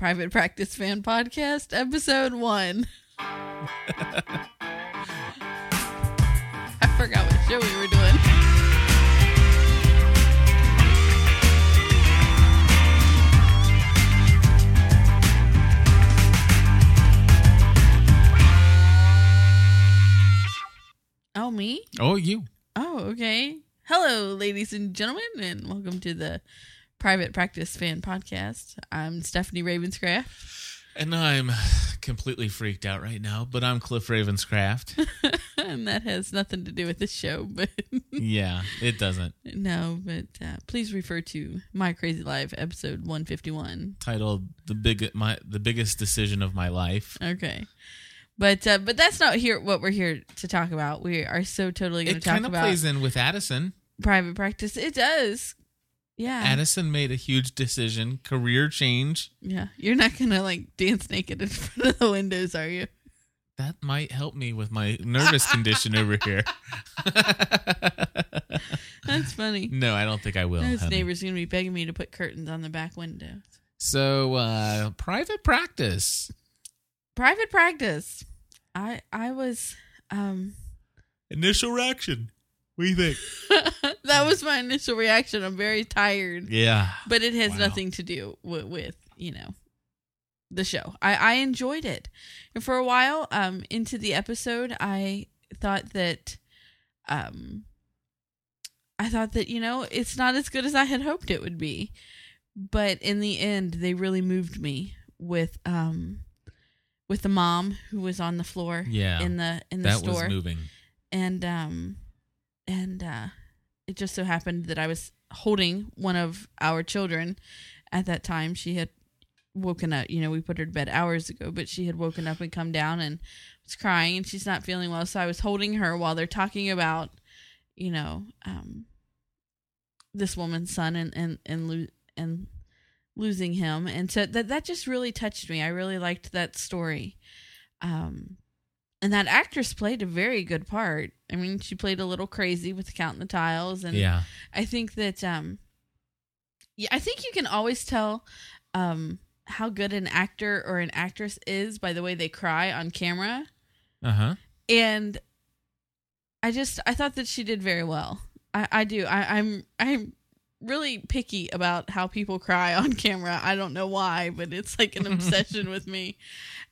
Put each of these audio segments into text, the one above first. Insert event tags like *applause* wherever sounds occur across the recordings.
Private Practice Fan Podcast, Episode 1. *laughs* I forgot what show we were doing. Oh, me? Oh, you. Oh, okay. Hello, ladies and gentlemen, and welcome to the Private Practice Fan Podcast. I'm Stephanie Ravenscraft. And I'm completely freaked out right now, but I'm Cliff Ravenscraft. *laughs* and that has nothing to do with this show, but *laughs* yeah, it doesn't. no, but uh, please refer to My Crazy Life, episode 151. Titled the big my the biggest decision of my life. Okay. But uh, but that's not here what we're here to talk about. We are so totally going to talk kind of about plays in with Addison. private practice. It does. Yeah. Addison made a huge decision, career change. yeah. You're not going to like dance naked in *laughs* front of the windows, are you? That might help me with my nervous condition over here. *laughs* That's funny. no, I don't think I will. Those honey. neighbors going to be begging me to put curtains on the back windows. So, uh, private practice. Private practice. I I was um Initial reaction. What do you think? *laughs* that was my initial reaction. I'm very tired, Yeah. but it has Wow. nothing to do with, with you know the show. I I enjoyed it, and for a while, um, into the episode, I thought that, um, I thought that you know it's not as good as I had hoped it would be, but in the end, they really moved me with um, with the mom who was on the floor Yeah. in the in the that store was moving. and um and uh it just so happened that I was holding one of our children at that time. She had woken up, you know, we put her to bed hours ago, but she had woken up and come down and was crying and she's not feeling well. So I was holding her while they're talking about, you know, um this woman's son and and and lo- and losing him. And so that that just really touched me. I really liked that story. Um and that actress played a very good part. I mean, she played a little crazy with counting the tiles, and Yeah. I think that, um, yeah, I think you can always tell, um, how good an actor or an actress is by the way they cry on camera. Uh huh. And I just, I thought that she did very well. I, I do. I, I'm, I'm really picky about how people cry on *laughs* camera. I don't know why, but it's like an *laughs* obsession with me.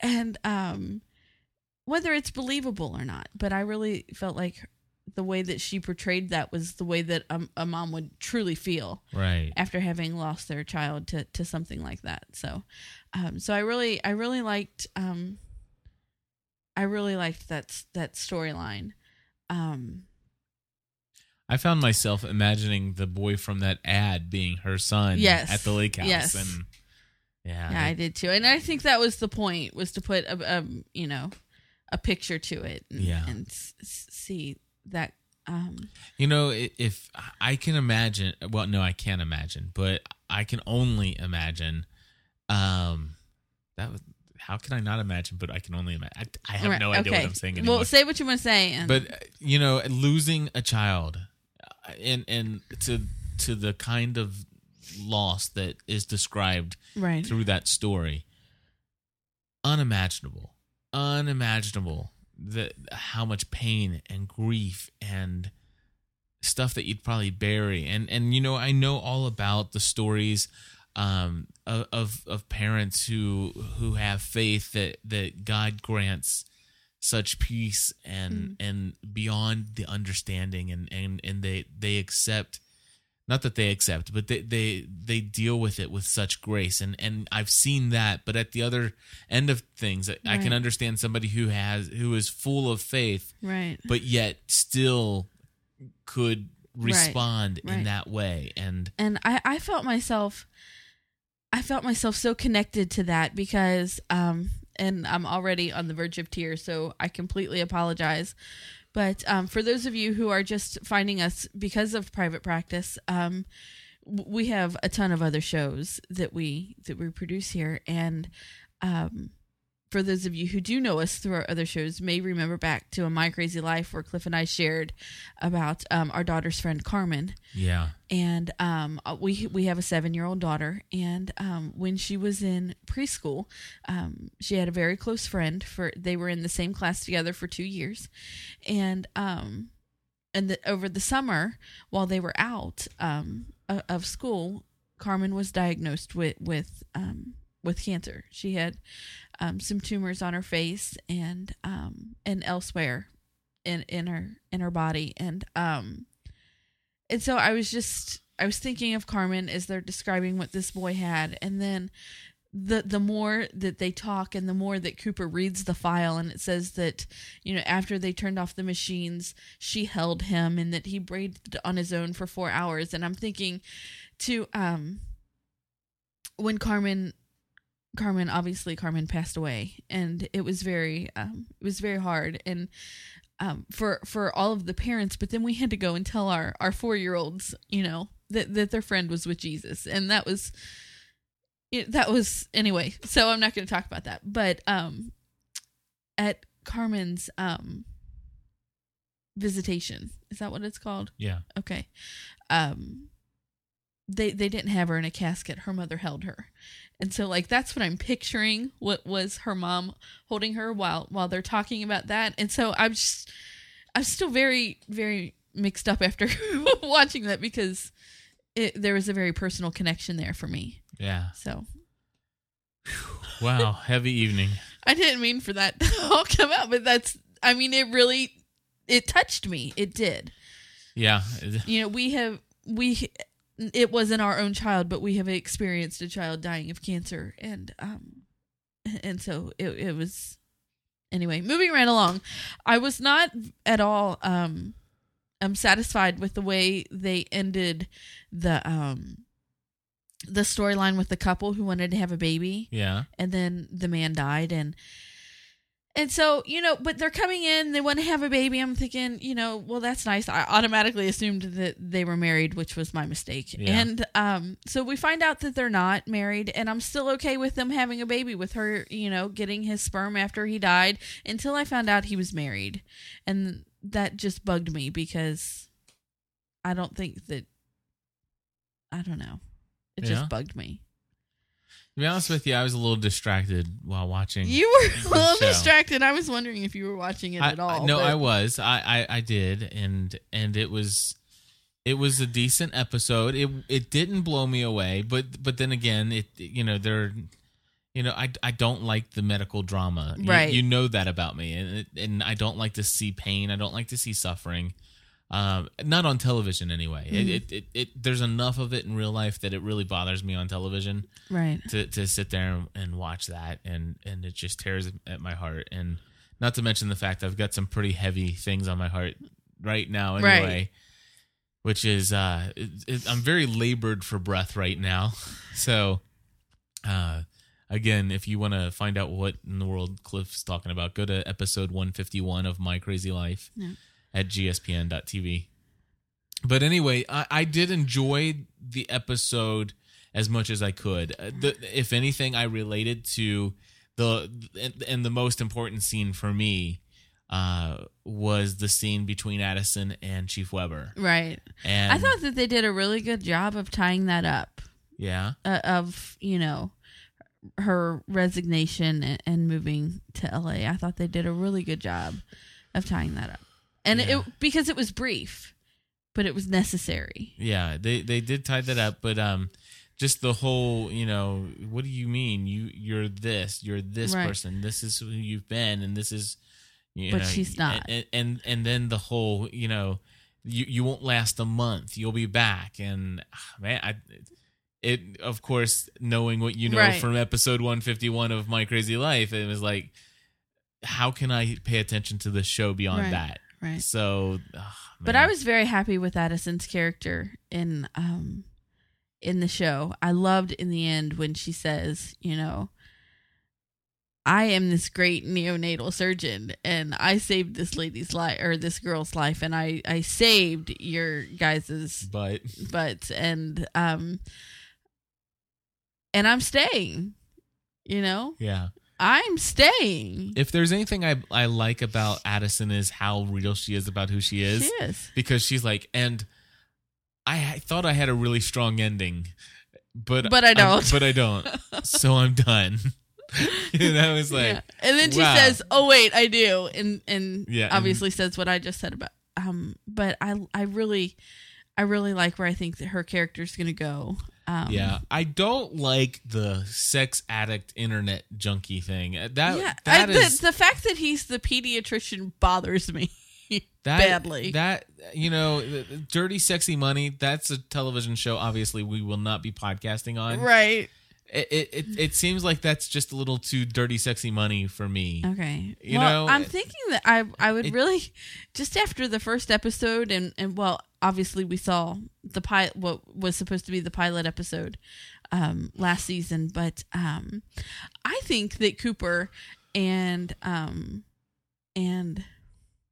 And, um, whether it's believable or not, but I really felt like the way that she portrayed that was the way that a, a mom would truly feel Right. after having lost their child to, to something like that. So, um, so I really, I really liked, um, I really liked that that storyline. Um, I found myself imagining the boy from that ad being her son Yes. at the lake house. Yes. And yeah. yeah, I it- did too, and I think that was the point was to put a, a you know a picture to it, and, Yeah. and s- see that. Um, you know, if I can imagine, well, no, I can't imagine, but I can only imagine. Um, that was, how can I not imagine? But I can only imagine. I, I have right, no idea what. I'm saying anymore. Well, say what you want to say, and but uh, you know, losing a child, uh, and and to to the kind of loss that is described right, through that story unimaginable unimaginable that how much pain and grief and stuff that you'd probably bury. And and you know i know all about the stories um of of, of parents who who have faith that that god grants such peace and and beyond the understanding and and and they they accept not that they accept but they they they deal with it with such grace. And and I've seen that but at the other end of things I- I can understand somebody who has who is full of faith right, but yet still could Right, respond in right. that way. And and I, I felt myself I felt myself so connected to that because um and I'm already on the verge of tears so I completely apologize but um for those of you who are just finding us because of private practice um we have a ton of other shows that we that we produce here. And um for those of you who do know us through our other shows, may remember back to a My Crazy Life where Cliff and I shared about um, our daughter's friend Carmen, Yeah. and um, uh, we we have a seven year old daughter, and um, when she was in preschool, um, she had a very close friend. For they were in the same class together for two years, and um, and the, over the summer while they were out um, o- of school, Carmen was diagnosed with with um, with cancer. She had um, some tumors on her face and um, and elsewhere in in her in her body, and um, and so I was just I was thinking of Carmen as they're describing what this boy had, and then the the more that they talk and the more that Cooper reads the file and it says that you know after they turned off the machines she held him and that he breathed on his own for 4 hours. And I'm thinking to um when Carmen Carmen obviously Carmen passed away and it was very um it was very hard and um for for all of the parents but then we had to go and tell our our 4-year-olds you know that that their friend was with Jesus. And that was it, that was anyway so i'm not going to talk about that. But um at carmen's um visitation is that what it's called? Yeah. okay. Um they they didn't have her in a casket. Her mother held her and so like that's what i'm picturing what was her mom holding her while while they're talking about that and so i'm just i'm still very very mixed up after *laughs* watching that because it, there was a very personal connection there for me Yeah. so Wow. *laughs* Heavy evening. I didn't mean for that to *laughs* all come out, but that's I mean it really it touched me. It did. Yeah. You know, we have we it wasn't our own child, but we have experienced a child dying of cancer and um and so it it was anyway, moving right along. I was not at all um I'm satisfied with the way they ended the um the storyline with the couple who wanted to have a baby Yeah. and then the man died and and so you know but they're coming in they want to have a baby. I'm thinking you know well that's nice. I automatically assumed that they were married which was my mistake. Yeah. and um so we find out that they're not married and i'm still okay with them having a baby with her you know getting his sperm after he died until i found out he was married. And that just bugged me because i don't think that i don't know. It Yeah. just bugged me To be honest with you, I was a little distracted while watching. You were *laughs* a little show. distracted. I was wondering if you were watching it I, at all. I, no, but- I was. I, I I did, and and it was it was a decent episode. It it didn't blow me away, but but then again, it you know they're you know I, I don't like the medical drama. You- Right. You, know that about me, and and I don't like to see pain. I don't like to see suffering. Um, not on television anyway. Mm-hmm. It, it, it, there's enough of it in real life that it really bothers me on television Right. to to sit there and, and watch that and and it just tears at my heart and not to mention the fact I've got some pretty heavy things on my heart right now Right. anyway which is uh it, it, I'm very labored for breath right now *laughs* so uh again if you want to find out what in the world Cliff's talking about go to episode 151 of My Crazy Life Yeah. At gspn.tv but anyway, I, I did enjoy the episode as much as I could. Uh, the, if anything, I related to the and, and the most important scene for me uh, was the scene between Addison and Chief Weber. Right. And I thought that they did a really good job of tying that up. yeah, Uh, of you know her resignation and, and moving to LA. I thought they did a really good job of tying that up, and Yeah. it because it was brief, but it was necessary. yeah, they they did tie that up, but um, just the whole, you know, what do you mean? You you're this, you're this Right. person, this is who you've been, and this is, you But know, she's not. and, and and then the whole, you know, you you won't last a month, you'll be back, and ah, man, I. It of course knowing what you know Right. from episode 151 of My Crazy Life, it was like, how can I pay attention to the show beyond Right. that? Right. So, ah, But. I was very happy with Addison's character in um in the show. I loved in the end when she says, you know, I am this great neonatal surgeon and I saved this lady's life or this girl's life and I I saved your guys's but butts and um and I'm staying. You know? yeah. I'm staying. If there's anything I I like about Addison is how real she is about who she is. She is. because she's like, and I, thought I had a really strong ending, but But I I'm- don't. but I don't. *laughs* so I'm done. *laughs* and I was like, yeah. And then she wow. says, "Oh wait, I do," and and Yeah, and- obviously says what I just said about. Um, but I I really, I really like where I think that her character's gonna go. Um, yeah, I don't like the sex addict internet junkie thing. Uh, That yeah. that I, is the, the fact that he's the pediatrician bothers me *laughs* that, badly. That you know, dirty sexy money. That's a television show. Obviously, we will not be podcasting on. right. It, it it seems like that's just a little too dirty sexy money for me. Okay. You well, know, I'm thinking that I I would it- really just after the first episode and and well, obviously we saw the pilot what was supposed to be the pilot episode um last season, but um I think that Cooper and um and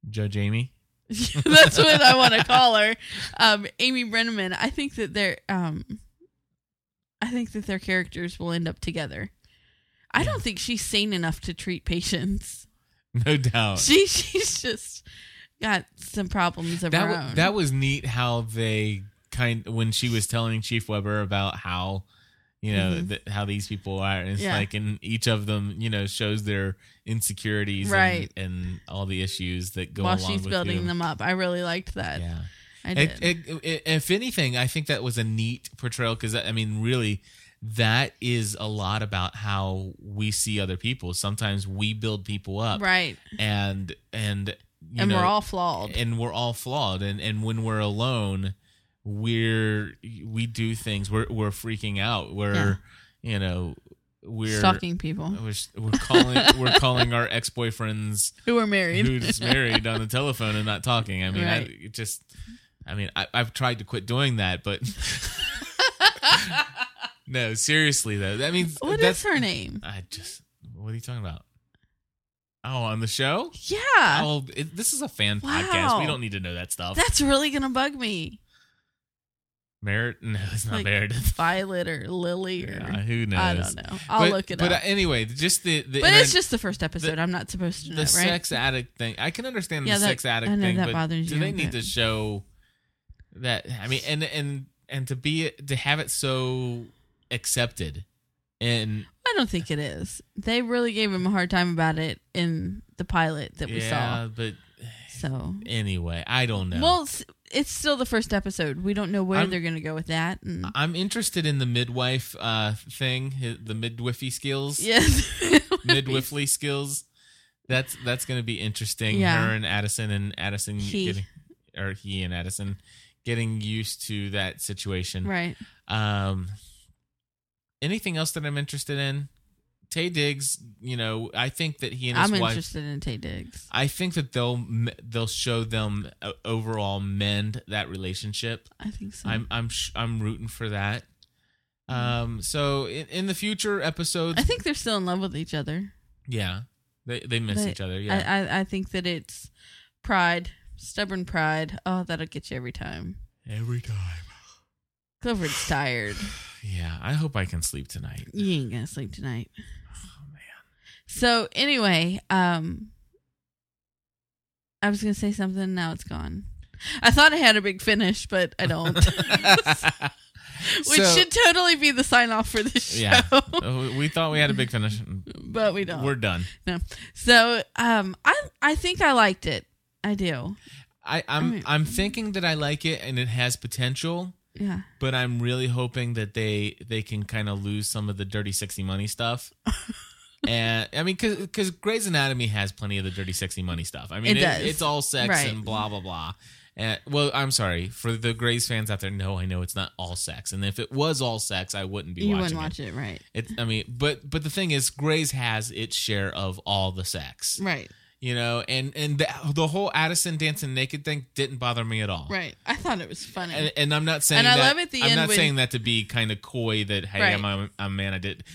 Judge Amy. *laughs* that's what I want to call her. Um Amy Brenneman, I think that they're um I think that their characters will end up together. I don't think she's sane enough to treat patients. *laughs* No doubt. She she's just got some problems of that her own. that was neat how they kind when she was telling Chief Weber about how you know Mhm. that how these people are and it's Yeah. like and each of them you know shows their insecurities Right. and, and all the issues that go while she's building you. them up. I really liked that. yeah I did. it- it- if anything I think that was a neat portrayal because I mean really that is a lot about how we see other people sometimes we build people up right. and and you And know, we're all flawed. and we're all flawed and and when we're alone we're we do things we're we're freaking out we're you know we're Stalking people we're, we're calling we're *laughs* calling our ex-boyfriends who are married. who's married on the telephone and not talking i mean Right. I, it just i mean I, i've tried to quit doing that but *laughs* no seriously though that means What that's is her name? i just what are you talking about oh on the show Yeah. Oh, it, this is a fan Wow. podcast. We don't need to know that stuff. That's really gonna bug me. Merit? No, it's not Like, Meredith. *laughs* Violet or Lily or Yeah, who knows? I don't know. I'll but, look it but up. uh, anyway, just the, the but inter- it's just the first episode. I'm not supposed to know, the right? sex addict thing. I can understand Yeah, the that- sex addict I know thing, that but bothers do you, they need but- to show that? I mean, and and and to be to have it so accepted, and I don't think it is. They really gave him a hard time about it in the pilot that we yeah, but saw. So anyway, I don't know. Well, it's, it's still the first episode. We don't know where I'm- they're going to go with that. And I'm interested in the midwife uh thing, the midwifery skills. yes, *laughs* midwifery skills. That's that's going to be interesting. Yeah. Her and Addison and Addison He. getting or he and Addison getting used to that situation. right. Um anything else that I'm interested in? Taye Diggs, you know, I think that he and his I'm wife interested in Taye Diggs. I think that they'll they'll show them uh, overall mend that relationship. I think so. I'm I'm sh- I'm rooting for that. Um so in, in the future episodes I think they're still in love with each other. yeah. They they miss They- each other. Yeah. I, I I think that it's pride, stubborn pride. Oh, that'll get you every time. Every time. Clifford's *sighs* tired. Yeah, I hope I can sleep tonight. You ain't gonna sleep tonight. Oh man. So anyway, um, I was gonna say something. Now it's gone. I thought I had a big finish, but I don't. *laughs* *laughs* Which So- should totally be the sign off for this show. Yeah. Uh, we thought we had a big finish. *laughs* but we don't. We're done. no. So um, I I think I liked it. I do. I, I'm mean- I'm mm. thinking that I like it and it has potential, Yeah. but I'm really hoping that they they can kind of lose some of the dirty sexy money stuff. *laughs* and I mean, because because Grey's Anatomy has plenty of the dirty sexy money stuff. I mean, It does. it's all sex Right. and blah blah blah. And, well, I'm sorry for the Grey's fans out there. No, I know it's not all sex, and if it was all sex, I wouldn't be You watching wouldn't it. watch it, right? It, I mean, but but the thing is, Grey's has its share of all the sex, Right. You know, and and the, the whole Addison dancing naked thing didn't bother me at all. Right. I thought it was funny. And, and I'm not saying And I that, love at the I'm end not when- saying that to be kind of coy that hey Right. I'm a, I'm a man I did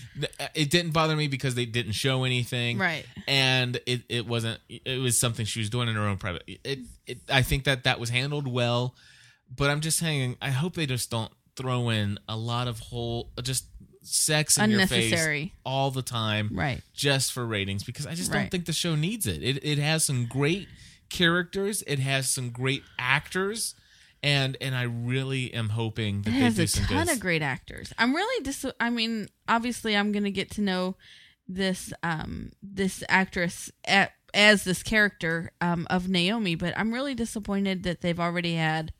it didn't bother me because they didn't show anything right. and it, it wasn't it was something she was doing in her own private it, it I think that that was handled well but I'm just saying I hope they just don't throw in a lot of whole just sex in your face all the time, Right. just for ratings because I just don't think the show needs it. It it has some great characters, it has some great actors, and and I really am hoping that It they has do a some ton of great actors. I'm really dis. I mean, obviously, I'm going to get to know this um this actress at, as this character um of Naomi, but I'm really disappointed that they've already had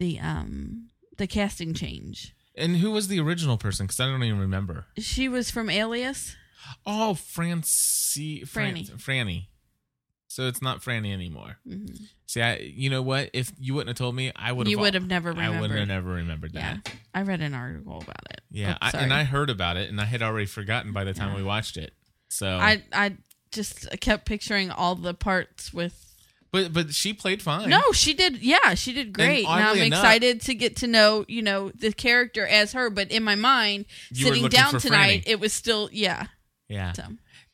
the um the casting change. And who was the original person? Because I don't even remember. She was from Alias. Oh, Francie, Fran, Franny. Franny. So it's not Franny anymore. Mhm. See, I, you know what? If you wouldn't have told me, I would. You would have never I would have remembered. never remembered Yeah, that. I read an article about it. Yeah, Oh, I, and I heard about it, and I had already forgotten by the time Yeah. we watched it. So, I I just kept picturing all the parts with but but she played fine. No, she did. Yeah, she did great. Now I'm enough- excited to get to know, you know, the character as her. But in my mind, sitting down tonight, Franny. it was still, yeah. Yeah. So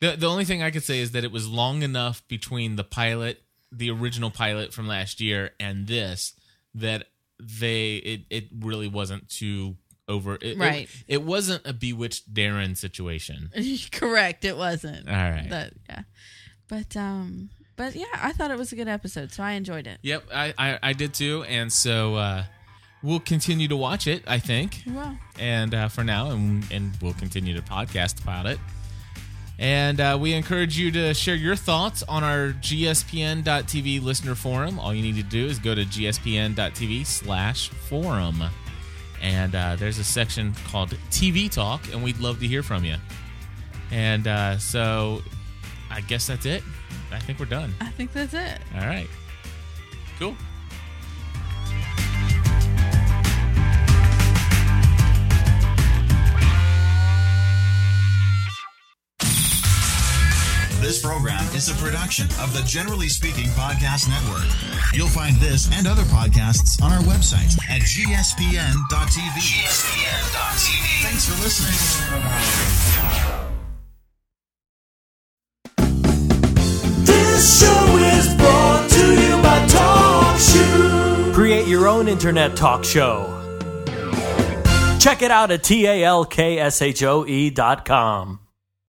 The the only thing I could say is that it was long enough between the pilot, the original pilot from last year, and this that they it it really wasn't too over. It, it- Right. It, wasn't a bewitched Darrin situation. *laughs* correct, it wasn't. All right. That yeah, but um, but yeah, I thought it was a good episode, so I enjoyed it. Yep, I, I I did too, and so uh, we'll continue to watch it. I think. Well, and uh, for now, and, and we'll continue to podcast about it. And uh, we encourage you to share your thoughts on our gspn.tv listener forum. All you need to do is go to gspn.tv slash forum. And uh, there's a section called TV Talk, and we'd love to hear from you. And uh, so I guess that's it. I think we're done. I think that's it. All right. Cool. This program is a production of the Generally Speaking Podcast Network. You'll find this and other podcasts on our website at gspn.tv. gspn.tv. Thanks for listening. Show is brought to you by. Create your own internet talk show. Check it out at talkshoe dot com.